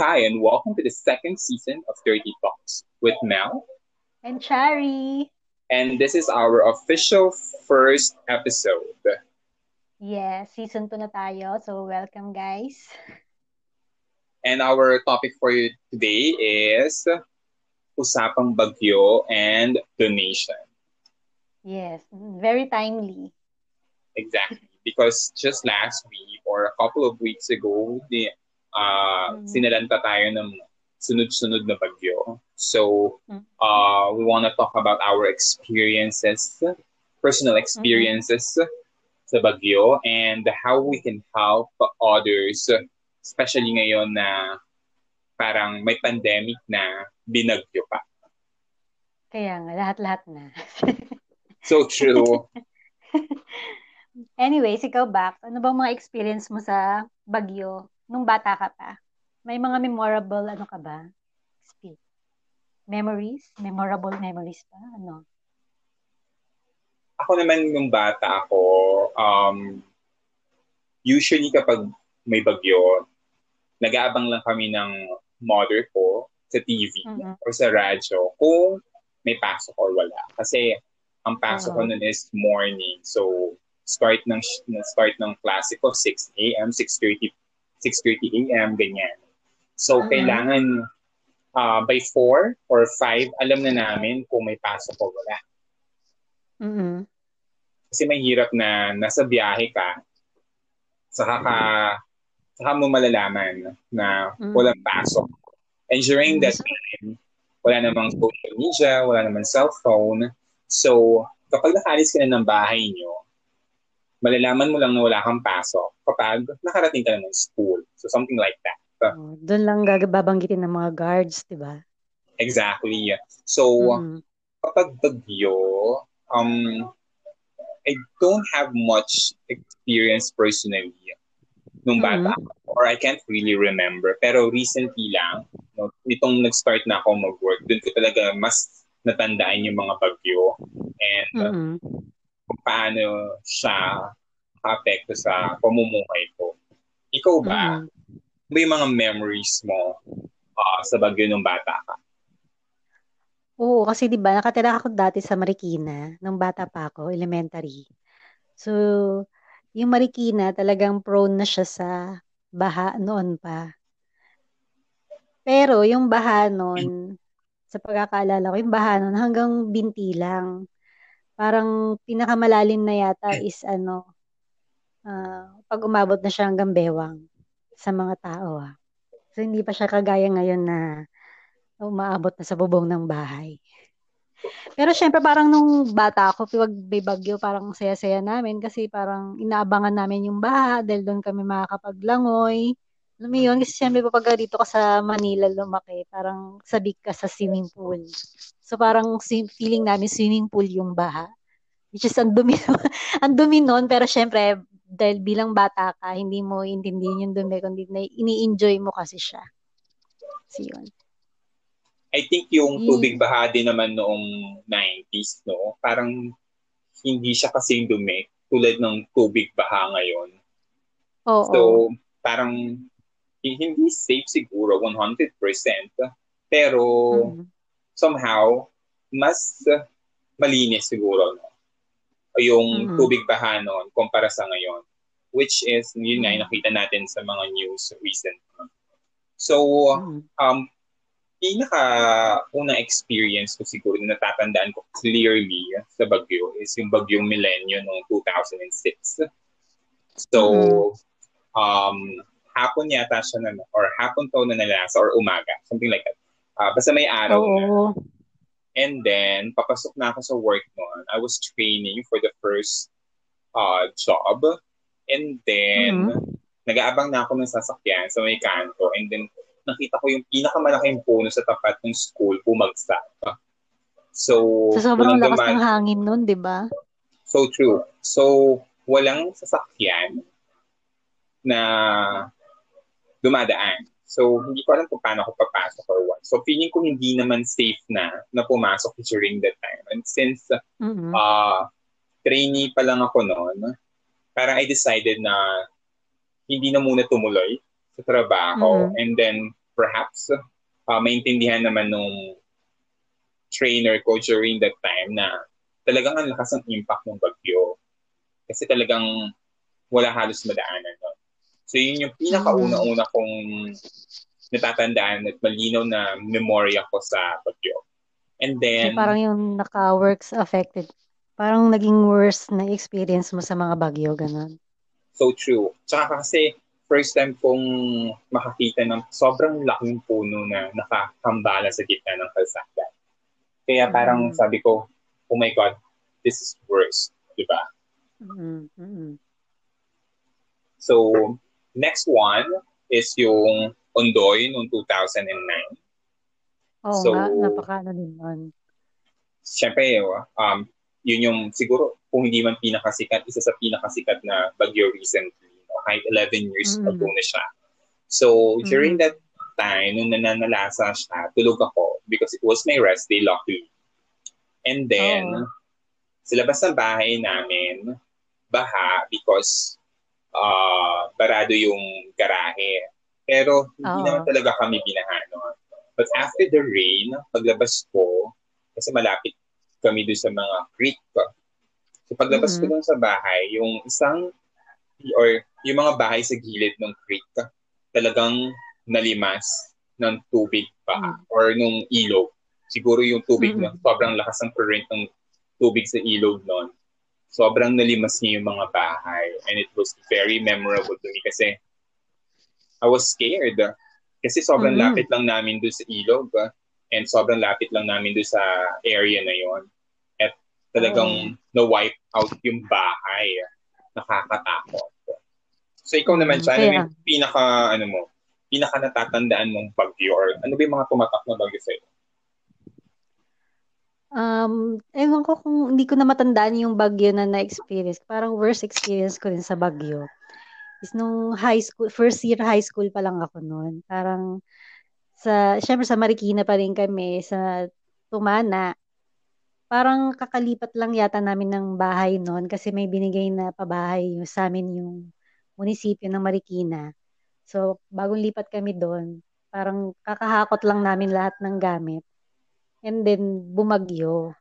Hi, and welcome to the second season of 30 Talks with Mel. And Chari. And this is our official first episode. Yes, season 2 na tayo. So, welcome guys. And our topic for you today is Usapang Bagyo and Donation. Yes, very timely. Exactly. Because just last week or a couple of weeks ago, the uh, mm-hmm. sinalanta tayo ng sunod-sunod na bagyo. So, uh, we want to talk about our experiences, personal experiences mm-hmm. sa bagyo, and how we can help others, especially ngayon na parang may pandemic na binagyo pa. Kaya nga, lahat-lahat na. so true. Anyways, ikaw back, ano bang mga experience mo sa Bagyo nung bata ka pa? May mga memorable ano ka ba? Speak. Memories? Memorable memories pa? Ano? Ako naman nung bata ako, um, usually kapag may bagyo, nag-aabang lang kami ng mother ko sa TV mm-hmm. or sa radyo kung may pasok or wala. Kasi ang pasok uh-huh. ko nun is morning. So, start ng start ng klase ko 6 a.m., 6:30 6:30 a.m. ganyan. So uh-huh. kailangan uh, by 4 or 5 alam na namin kung may pasok o wala. Mm-hmm. Kasi mahirap na nasa biyahe ka saka ka saka mo malalaman na mm-hmm. walang pasok. And during that time, wala namang social media, wala namang cellphone. So, kapag nakaalis ka na ng bahay nyo, malalaman mo lang na wala kang pasok kapag nakarating ka na ng school. So, something like that. Oh, doon lang babanggitin ng mga guards, di ba? Exactly. So, mm. kapag bagyo, um, I don't have much experience personally nung bata mm-hmm. or I can't really remember. Pero recently lang, no, nitong nag-start na ako mag-work, doon ko talaga mas natandaan yung mga bagyo and mm-hmm. Kung paano siya apekto sa pamumuhay ko. Ikaw ba, mm-hmm. may mga memories mo uh, sa bagyo nung bata ka? Oo, kasi 'di ba nakatira ako dati sa Marikina nung bata pa ako, elementary. So, yung Marikina talagang prone na siya sa baha noon pa. Pero yung baha noon, sa pagkakaalala ko, yung baha nun hanggang binti lang. Parang pinakamalalim na yata is ano, uh, pag umabot na siya hanggang bewang sa mga tao. Ah. So hindi pa siya kagaya ngayon na umaabot na sa bubong ng bahay. Pero syempre parang nung bata ako, pag may bagyo, parang saya-saya namin kasi parang inaabangan namin yung baha dahil doon kami makakapaglangoy. Alam mo yun, kasi siyempre pag dito ka sa Manila lumaki, parang sabik ka sa swimming pool. So parang feeling namin swimming pool yung baha. Which is ang dumi, ang dumi nun, pero syempre, dahil bilang bata ka, hindi mo intindihin yung dumi, kundi na ini-enjoy mo kasi siya. So yun. I think yung tubig baha din naman noong 90s, no? Parang hindi siya kasing dumi tulad ng tubig baha ngayon. Oo. So, parang hindi safe siguro 100%, pero mm-hmm. somehow mas malinis siguro no yung mm-hmm. tubig baha noon kumpara sa ngayon which is yun nga nakita natin sa mga news recent so mm-hmm. um pinaka unang experience ko siguro na natatandaan ko clearly sa Bagyo is yung Bagyong Milenyo noong 2006 so mm-hmm. um hapon yata siya na, or hapon to na nalasa, or umaga, something like that. Uh, basta may araw Oo. na. And then, papasok na ako sa work noon. I was training for the first uh, job. And then, mm-hmm. nag-aabang na ako ng sasakyan sa may kanto. And then, nakita ko yung pinakamalaking puno sa tapat ng school bumagsak. So, so sobrang lakas duman, ng hangin nun, di ba? So true. So, walang sasakyan na dumadaan. So, hindi ko alam kung paano ako papasok or what. So, feeling ko hindi naman safe na na pumasok during that time. And since mm-hmm. uh, trainee pa lang ako noon, parang I decided na hindi na muna tumuloy sa trabaho. Mm-hmm. And then, perhaps uh, maintindihan naman nung trainer ko during that time na talagang ang lakas ng impact ng bagyo. Kasi talagang wala halos madaanan nun. So yun yung pinakauna-una kong natatandaan at malinaw na memorya ko sa bagyo. And then... So parang yung naka-works affected. Parang naging worse na experience mo sa mga bagyo, ganun. So true. Tsaka kasi first time kong makakita ng sobrang laking puno na nakakambala sa gitna ng kalsada. Kaya parang mm. sabi ko, oh my God, this is worse. Diba? Mm-hmm. So, next one is yung Ondoy noong 2009. Oo so, nga, napaka din nun. Siyempre, um, yun yung siguro kung hindi man pinakasikat, isa sa pinakasikat na bagyo recently. No? Kahit 11 years mm-hmm. ago na siya. So, during mm-hmm. that time, nung nananalasa siya, tulog ako because it was my rest day, luckily. And then, oh. sa labas ng bahay namin, baha because uh, barado yung garahe. Pero hindi oh. naman talaga kami binaha. No? But after the rain, paglabas ko, kasi malapit kami doon sa mga creek. So paglabas mm-hmm. ko doon sa bahay, yung isang or yung mga bahay sa gilid ng creek talagang nalimas ng tubig pa mm-hmm. or nung ilog. Siguro yung tubig mm-hmm. na sobrang lakas ng current ng tubig sa ilog noon. Sobrang nalimas niya yung mga bahay. And it was very memorable to me kasi I was scared. Kasi sobrang mm-hmm. lapit lang namin doon sa ilog. And sobrang lapit lang namin doon sa area na yon. At talagang oh. na-wipe out yung bahay. Nakakatakot. So ikaw naman, siya, ano yung pinaka, ano mo, pinaka natatandaan mong bagyo or ano ba yung mga tumatak na bagyo sa'yo? Um, ewan ko kung hindi ko na matandaan yung bagyo na na-experience. Parang worst experience ko din sa bagyo. Is nung high school, first year high school pa lang ako noon. Parang sa, syempre sa Marikina pa rin kami, sa Tumana. Parang kakalipat lang yata namin ng bahay noon kasi may binigay na pabahay yung, sa amin yung munisipyo ng Marikina. So, bagong lipat kami doon, parang kakahakot lang namin lahat ng gamit and then bumagyo.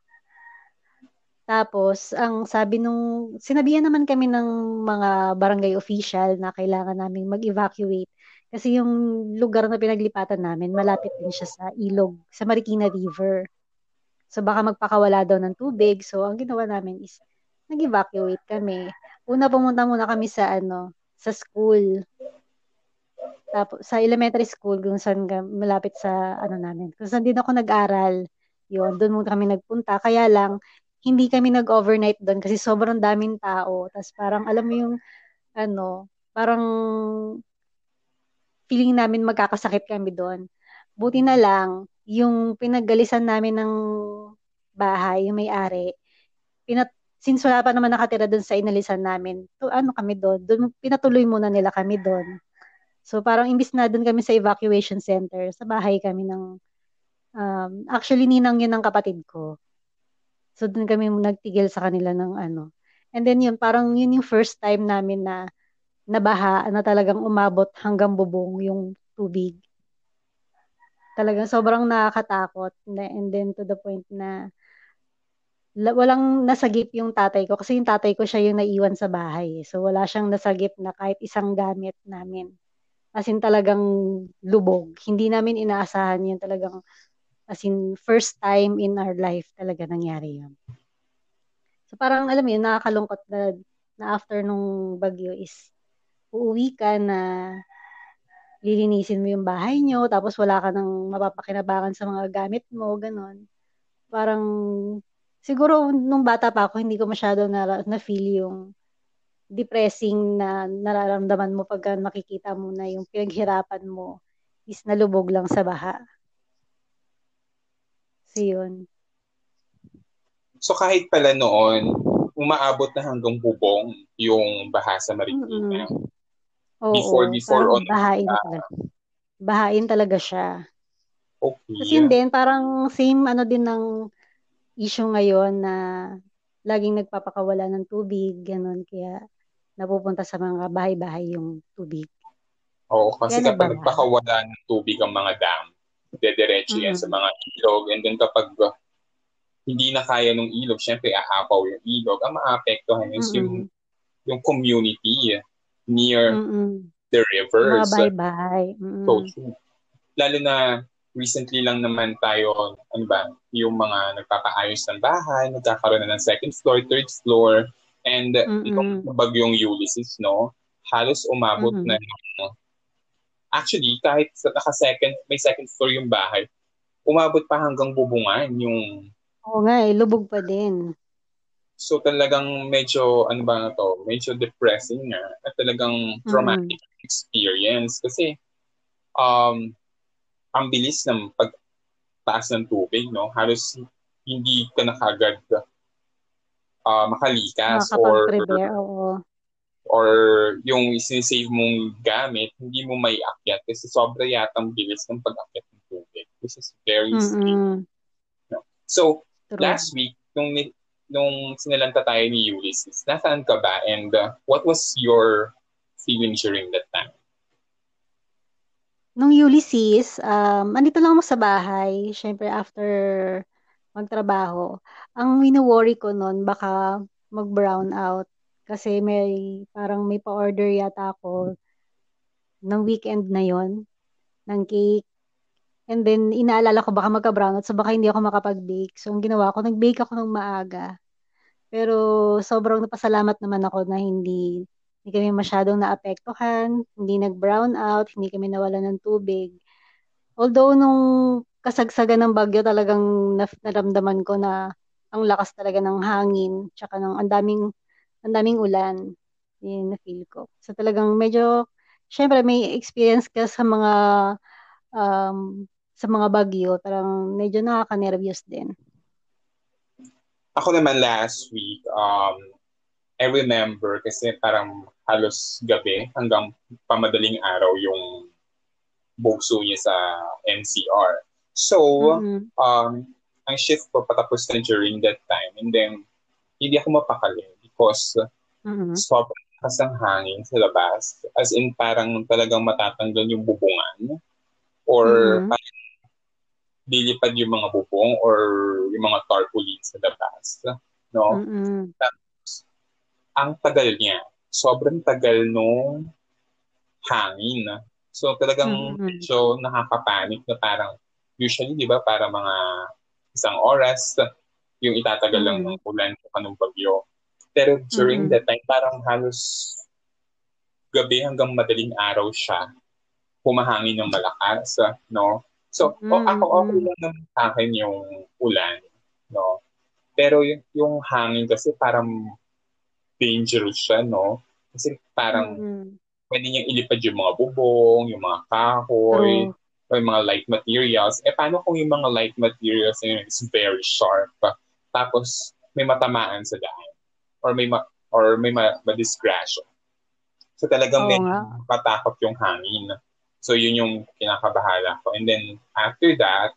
Tapos, ang sabi nung, sinabihan naman kami ng mga barangay official na kailangan namin mag-evacuate kasi yung lugar na pinaglipatan namin, malapit din siya sa ilog, sa Marikina River. So, baka magpakawala daw ng tubig. So, ang ginawa namin is, nag-evacuate kami. Una, pumunta muna kami sa, ano, sa school. Tapos, sa elementary school, kung saan malapit sa, ano namin. Kung saan din ako nag-aral, yun, doon muna kami nagpunta. Kaya lang, hindi kami nag-overnight doon kasi sobrang daming tao. Tapos parang, alam mo yung, ano, parang feeling namin magkakasakit kami doon. Buti na lang, yung pinaggalisan namin ng bahay, yung may-ari, pinat since wala pa naman nakatira doon sa inalisan namin, to ano kami doon, doon pinatuloy muna nila kami doon. So parang imbis na doon kami sa evacuation center, sa bahay kami ng um, actually ninang yun ng kapatid ko. So doon kami nagtigil sa kanila ng ano. And then yun, parang yun yung first time namin na nabaha na talagang umabot hanggang bubong yung tubig. Talagang sobrang nakakatakot. And then to the point na walang nasagip yung tatay ko kasi yung tatay ko siya yung naiwan sa bahay. So wala siyang nasagip na kahit isang gamit namin. As in talagang lubog. Hindi namin inaasahan yun talagang as in first time in our life talaga nangyari yun. So parang alam mo yun, nakakalungkot na, na after nung bagyo is uuwi ka na lilinisin mo yung bahay nyo, tapos wala ka nang mapapakinabangan sa mga gamit mo, ganun. Parang, siguro nung bata pa ako, hindi ko masyado na, na-feel yung depressing na nararamdaman mo pag makikita mo na yung pinaghirapan mo is nalubog lang sa baha. So, yun. So, kahit pala noon, umaabot na hanggang bubong yung baha sa Marikina. Mm-hmm. Oo, before, before on. Bahain uh, talaga. Bahain talaga siya. Okay. Kasi yun din, parang same ano din ng issue ngayon na laging nagpapakawala ng tubig, ganun. Kaya napupunta sa mga bahay-bahay yung tubig. Oo, kasi Yan kapag nagpakawala ng tubig ang mga dam, dediretso mm-hmm. yan sa mga ilog. And then kapag uh, hindi na kaya ng ilog, syempre aapaw yung ilog. Ang maapektuhan is mm-hmm. yung, yung community near mm-hmm. the rivers. Mga bye-bye. Mm-hmm. So, lalo na recently lang naman tayo, ano ba, yung mga nagpapaayos ng bahay, nagkakaroon na ng second floor, third floor, and mm-hmm. bagyong Ulysses, no, halos umabot mm-hmm. na yung, actually, kahit sa naka-second, may second floor yung bahay, umabot pa hanggang bubungan yung... Oo nga eh, lubog pa din. So talagang medyo, ano ba na to, medyo depressing nga at talagang traumatic mm-hmm. experience kasi um, ang bilis ng pagtaas ng tubig, no? Halos hindi ka na kagad uh, makalikas or oo. or yung sinisave mong gamit, hindi mo may akyat kasi sobra yatang bilis ng pag-akyat ng tubig. This is very mm No? So, True. last week, nung, nung sinalanta tayo ni Ulysses, nasaan ka ba and uh, what was your feeling during that time? nung Ulysses, um, andito lang ako sa bahay, syempre after magtrabaho. Ang wino-worry ko noon, baka mag-brown out. Kasi may, parang may pa-order yata ako ng weekend na yon ng cake. And then, inaalala ko baka magka-brown out, so baka hindi ako makapag-bake. So, ang ginawa ko, nag-bake ako ng maaga. Pero sobrang napasalamat naman ako na hindi hindi kami masyadong naapektuhan, hindi nag-brown out, hindi kami nawalan ng tubig. Although nung kasagsagan ng bagyo talagang naramdaman ko na ang lakas talaga ng hangin, tsaka ng ang daming ang daming ulan. Yun na feel ko. So talagang medyo syempre may experience ka sa mga um, sa mga bagyo, parang medyo nakaka-nervous din. Ako naman last week, um, I remember kasi parang halos gabi hanggang pamadaling araw yung bugso niya sa NCR. So, mm-hmm. um, ang shift ko patapos na during that time and then hindi ako mapakali because mm-hmm. sobrang lakas ng hangin sa labas. As in, parang talagang matatanggal yung bubungan or mm-hmm. parang lilipad yung mga bubong or yung mga tarpaulin sa labas. No? Mm-hmm ang tagal niya. Sobrang tagal nung hangin. So talagang mm-hmm. medyo nakakapanik na parang usually, di ba, para mga isang oras yung itatagal mm-hmm. lang ng ulan o kanong bagyo. Pero during mm-hmm. that time, parang halos gabi hanggang madaling araw siya humahangin ng malakas, no? So, mm-hmm. o, ako okay lang naman sa akin yung ulan, no? Pero yung, yung hangin kasi parang dangerous siya, no? Kasi parang mm-hmm. pwede niyang ilipad yung mga bubong, yung mga kahoy, oh. Yung mga light materials. Eh, paano kung yung mga light materials na is very sharp? Tapos, may matamaan sa daan. Or may ma- or may ma- ma-disgrasya. So talagang oh, may patakot yung hangin. So yun yung kinakabahala ko. And then after that,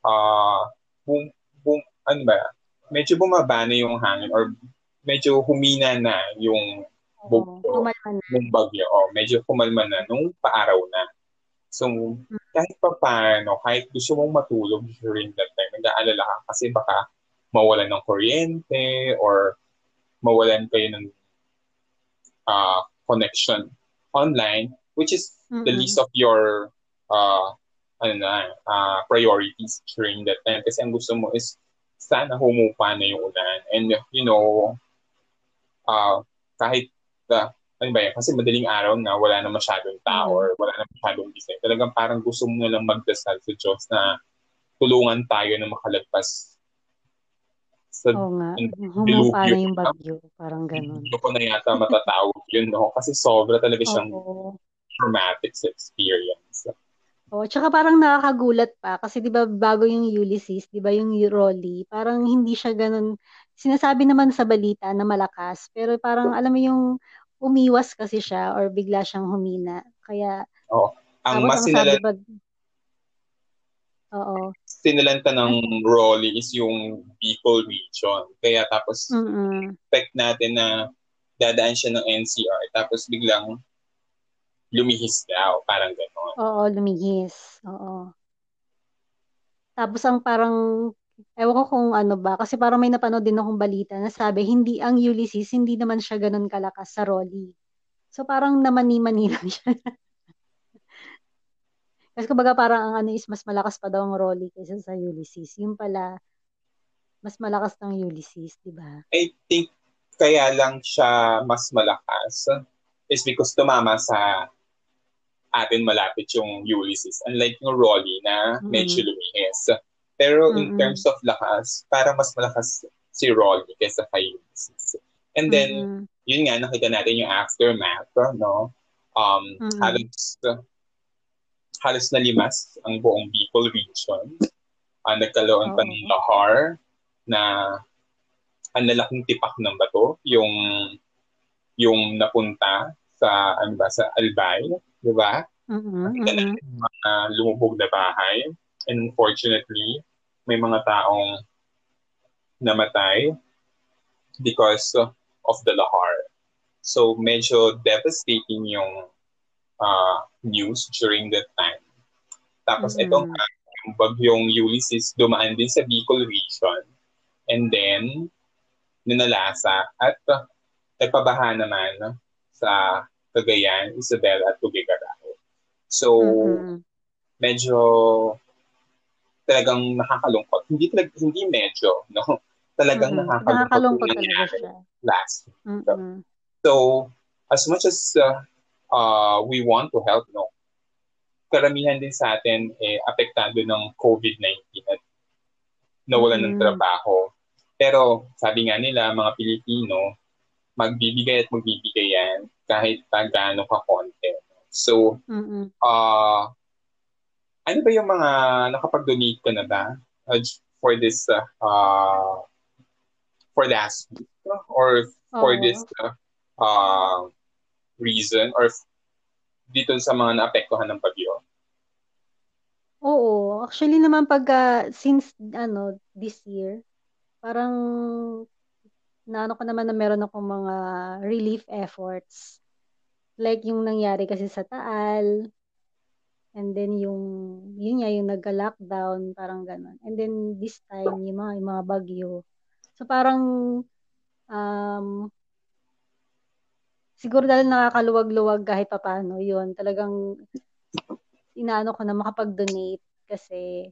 uh, boom, boom, ano ba, medyo bumaba na yung hangin or medyo humina na yung bugto oh, ng bagyo. Oh, medyo kumalma na nung paaraw na. So, hmm. kahit pa paano, kahit gusto mong matulog during that time, nag-aalala ka kasi baka mawalan ng kuryente or mawalan kayo ng uh, connection online, which is mm-hmm. the least of your uh, ano na, uh, priorities during that time. Kasi ang gusto mo is sana humupa na yung ulan. And, you know, uh, kahit uh, ano ba yan, kasi madaling araw na wala na masyadong tao mm. or wala na masyadong design. Talagang parang gusto mo na lang magdasal sa Diyos na tulungan tayo na makalagpas sa Oo nga. Humupa na yung bagyo. Parang ganun. Hindi ko na yata matatawag yun, no? Kasi sobra talaga siyang Oo. traumatic experience. Oh, tsaka parang nakakagulat pa kasi 'di ba bago yung Ulysses, 'di ba yung Rolly, parang hindi siya ganun sinasabi naman sa balita na malakas, pero parang alam mo yung umiwas kasi siya or bigla siyang humina. Kaya oh, ang mas sinalan pag... Oo. Sinalanta ng Rolly is yung Bicol region. Kaya tapos mm-hmm. expect natin na dadaan siya ng NCR tapos biglang lumihis daw, parang gano'n. Oo, lumihis. Oo. Tapos ang parang, ewan ko kung ano ba, kasi parang may napanood din akong balita na sabi, hindi ang Ulysses, hindi naman siya ganun kalakas sa Rolly. So parang namani-mani lang siya. kasi kumbaga parang ang ano is mas malakas pa daw ang Rolly kaysa sa Ulysses. Yung pala, mas malakas ng Ulysses, di ba? I think kaya lang siya mas malakas is because tumama sa atin malapit yung Ulysses. Unlike yung Rolly na medyo mm-hmm. lumihis. Pero mm-hmm. in terms of lakas, para mas malakas si Rolly kaysa kay Ulysses. And then, mm-hmm. yun nga, nakita natin yung aftermath, no? Um, mm-hmm. halos, halos nalimas ang buong Bicol region. Uh, nagkaroon oh. pa ng lahar na ang lalaking tipak ng bato, yung yung napunta sa ano ba sa Albay, 'di ba? Mm-hmm. mm-hmm. mga lumubog na bahay. And unfortunately, may mga taong namatay because of the lahar. So medyo devastating yung uh, news during that time. Tapos mm-hmm. itong yung bagyong Ulysses dumaan din sa Bicol region. And then, ninalasa at uh, nagpabaha naman sa Cagayan, Isabela at Tuguegarao. So, mm-hmm. medyo talagang nakakalungkot. Hindi talaga, hindi medyo, no? Talagang mm-hmm. nakakalungkot, nakakalungkot talaga siya. Last. Mm-hmm. So, as much as uh, uh, we want to help, no? Karamihan din sa atin eh, apektado ng COVID-19 at nawalan mm-hmm. ng trabaho. Pero sabi nga nila, mga Pilipino, magbibigay at magbibigay yan kahit pa gaano ka konti. So, mm-hmm. uh, ano ba yung mga nakapag-donate ka na ba uh, for this uh, uh, for last week or for oh. this uh, uh, reason or dito sa mga naapektuhan ng bagyo? Oo, actually naman pag uh, since ano this year, parang naano ko naman na meron akong mga relief efforts. Like yung nangyari kasi sa Taal, and then yung, yun nga, yung nagka-lockdown, parang ganun. And then this time, yung mga, yung mga bagyo. So parang, um, siguro dahil nakakaluwag-luwag kahit papano, yun, talagang inaano ko na makapag-donate kasi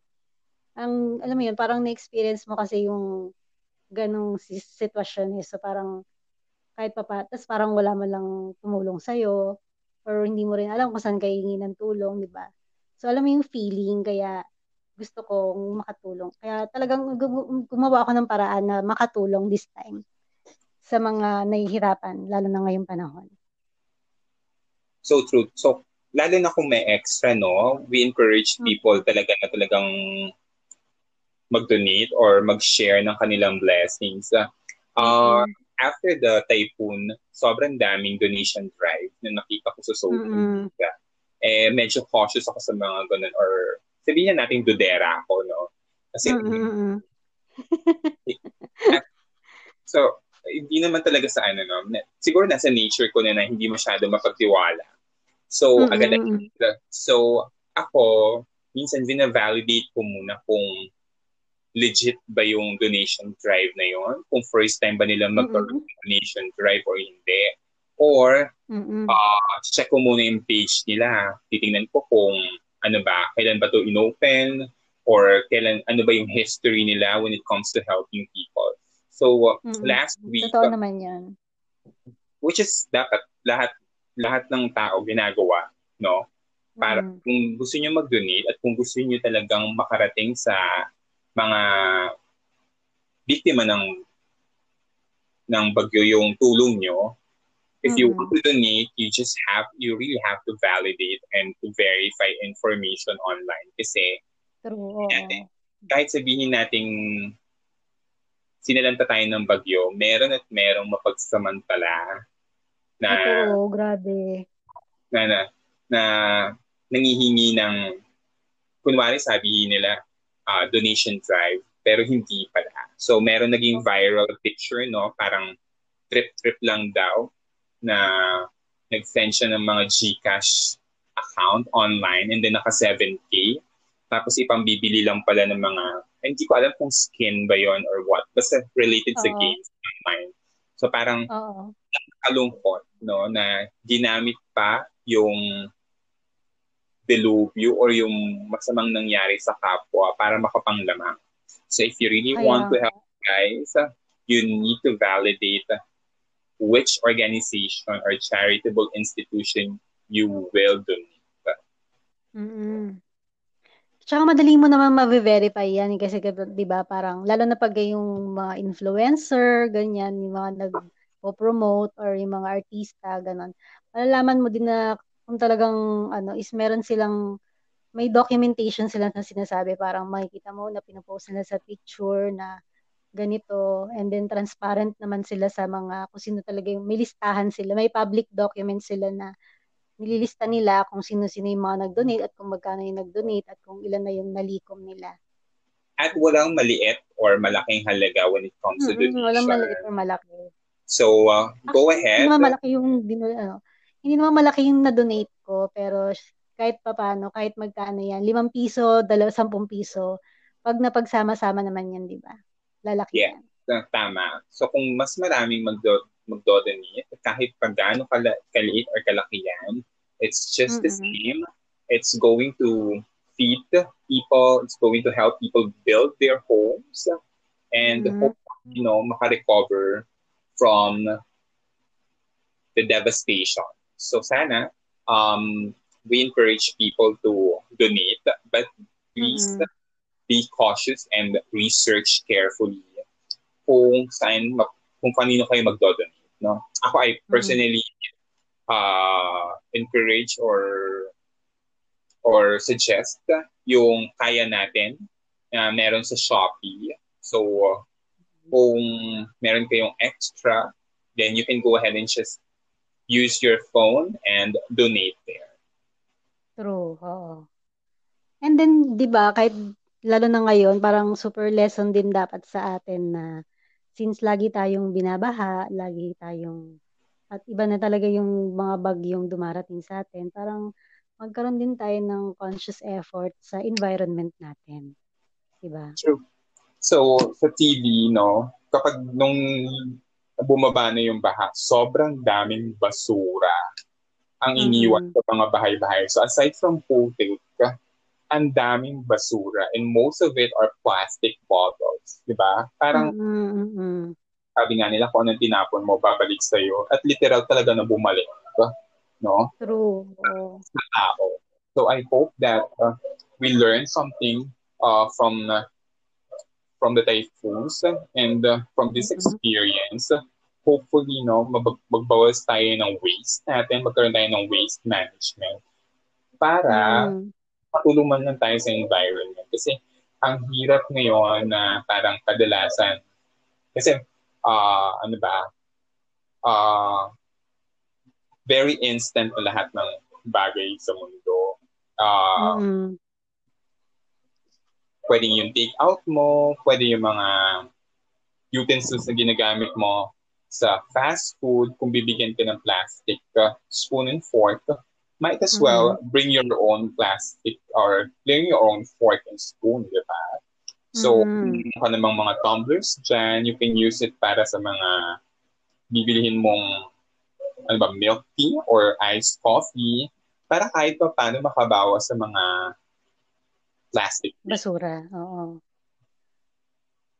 ang alam mo yun, parang na-experience mo kasi yung ganong sitwasyon eh. So parang kahit pa tapos parang wala man lang tumulong sa'yo or hindi mo rin alam kung saan kayo hingi ng tulong, di ba? So alam mo yung feeling, kaya gusto kong makatulong. Kaya talagang gumawa ako ng paraan na makatulong this time sa mga nahihirapan, lalo na ngayong panahon. So true. So, lalo na kung may extra, no? We encourage mm. people talaga na talagang mag-donate or mag-share ng kanilang blessings. Uh, mm-hmm. After the typhoon, sobrang daming donation drive na nakita ko sa social mm-hmm. media. Eh, medyo cautious ako sa mga ganun or sabihin na natin dudera ako, no? Kasi, mm-hmm. so, hindi naman talaga sa ano, no? Siguro nasa nature ko na na hindi masyado mapagtiwala. So, mm-hmm. agad So, ako, minsan vina-validate ko muna kung legit ba yung donation drive na yon kung first time ba nila magkaroon mm-hmm. donation drive or hindi or mm-hmm. uh, check ko muna yung page nila titingnan ko kung ano ba kailan ba to inopen or kailan ano ba yung history nila when it comes to helping people so uh, mm-hmm. last week totoo uh, naman yan which is dapat lahat lahat ng tao ginagawa no para mm-hmm. kung gusto niyo mag-donate at kung gusto niyo talagang makarating sa mga biktima ng ng bagyo yung tulong nyo, if mm-hmm. you want to donate, you just have, you really have to validate and to verify information online. Kasi, True. Natin, kahit sabihin nating sinalanta tayo ng bagyo, meron at merong mapagsamantala na Oo, grabe. Na, na, na nangihingi ng kunwari sabi nila uh, donation drive, pero hindi pala. So, meron naging viral picture, no? Parang trip-trip lang daw na nag-send siya ng mga GCash account online and then naka 7K. Tapos ipambibili lang pala ng mga, hindi ko alam kung skin ba yon or what. Basta related Uh-oh. sa games online. So parang Uh-oh. kalungkot no, na ginamit pa yung delubyo or yung masamang nangyari sa kapwa para makapanglamang. So if you really Kaya, want to help guys, you need to validate which organization or charitable institution you will donate. Mm. Tsaka madali mo naman ma-verify yan kasi 'di ba parang lalo na pag yung mga influencer, ganyan, yung mga nag-promote or yung mga artista, ganun. Malalaman mo din na kung talagang ano is meron silang may documentation sila na sinasabi parang makikita mo na pinopost nila sa picture na ganito and then transparent naman sila sa mga kung sino talaga yung may listahan sila may public documents sila na nililista nila kung sino-sino yung mga nag-donate at kung magkano yung nag-donate at kung ilan na yung nalikom nila. At walang maliit or malaking halaga when it comes mm-hmm, to donation. Walang maliit or malaki. So, uh, go Actually, ahead. Malaki yung, ano, hindi naman malaki yung na-donate ko, pero kahit pa paano, kahit magkano yan, limang piso, dalawa, sampung piso, pag napagsama-sama naman yan, di ba? Lalaki yeah, yan. Tama. So, kung mas maraming magdo magdodonate, kahit pa gaano kala- kaliit or kalaki yan, it's just mm-hmm. the same. It's going to feed people. It's going to help people build their homes and mm-hmm. hope, you know, makarecover from the devastation. So sana um, we encourage people to donate, but please mm-hmm. be cautious and research carefully kung saan kung kanino kayo magdodonate. No? Ako I mm-hmm. personally mm-hmm. uh, encourage or or suggest yung kaya natin na uh, meron sa Shopee. So, kung meron kayong extra, then you can go ahead and just use your phone and donate there. True, oo. And then, di ba, kahit lalo na ngayon, parang super lesson din dapat sa atin na since lagi tayong binabaha, lagi tayong at iba na talaga yung mga bagyong dumarating sa atin, parang magkaroon din tayo ng conscious effort sa environment natin. Diba? True. So, sa TV, no, kapag nung bumaba na yung baha, sobrang daming basura ang iniwan mm-hmm. sa mga bahay-bahay. So, aside from putik, ang daming basura and most of it are plastic bottles, di ba? Parang mm-hmm. sabi nga nila kung anong tinapon mo, babalik sa'yo. At literal talaga na bumalik. No? True. Sa tao. So I hope that uh, we learn something uh, from uh, from the typhoons and uh, from this mm-hmm. experience. Hopefully, no, mag- magbawas tayo ng waste natin, magkaroon tayo ng waste management para mm matulungan lang tayo sa environment. Kasi ang hirap ngayon na parang kadalasan, kasi uh, ano ba, uh, very instant na lahat ng bagay sa mundo. Uh, mm-hmm. Pwedeng yung take out mo, pwede yung mga utensils na ginagamit mo sa fast food, kung bibigyan ka ng plastic uh, spoon and fork, might as well mm-hmm. bring your own plastic or bring your own fork and spoon, di ba? So, mm-hmm. kung namang mga tumblers dyan, you can use it para sa mga bibilihin mong ano ba, milk tea or iced coffee para kahit pa paano makabawas sa mga plastic. Basura, oo.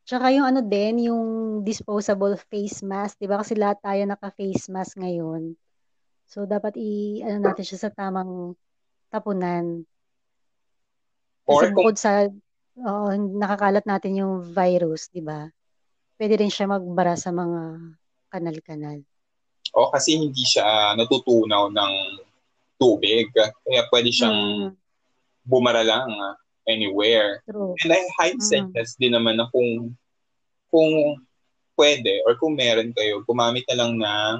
Tsaka yung ano din, yung disposable face mask, di ba? Kasi lahat tayo naka-face mask ngayon. So, dapat i, ano natin siya sa tamang tapunan. Kasi Or bukod sa, oh, nakakalat natin yung virus, di ba? Pwede rin siya magbara sa mga kanal-kanal. O, oh, kasi hindi siya natutunaw ng tubig. Kaya pwede siyang mm. bumara lang uh, anywhere. True. And I highly mm. suggest din naman na kung kung pwede or kung meron kayo, gumamit na lang ng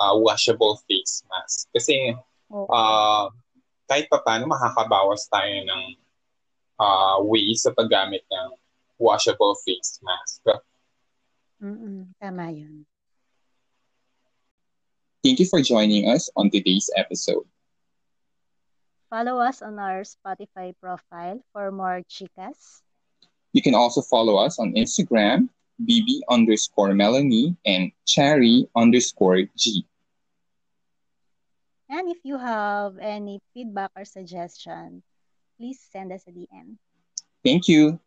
uh, washable face mask. Kasi uh, kahit pa paano makakabawas tayo ng uh, ways sa paggamit ng washable face mask. Mm-mm, tama yun. Thank you for joining us on today's episode. Follow us on our Spotify profile for more chicas. You can also follow us on Instagram, bb underscore Melanie and cherry underscore G. And if you have any feedback or suggestion, please send us a DM. Thank you.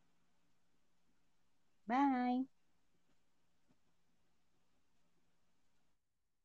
Bye.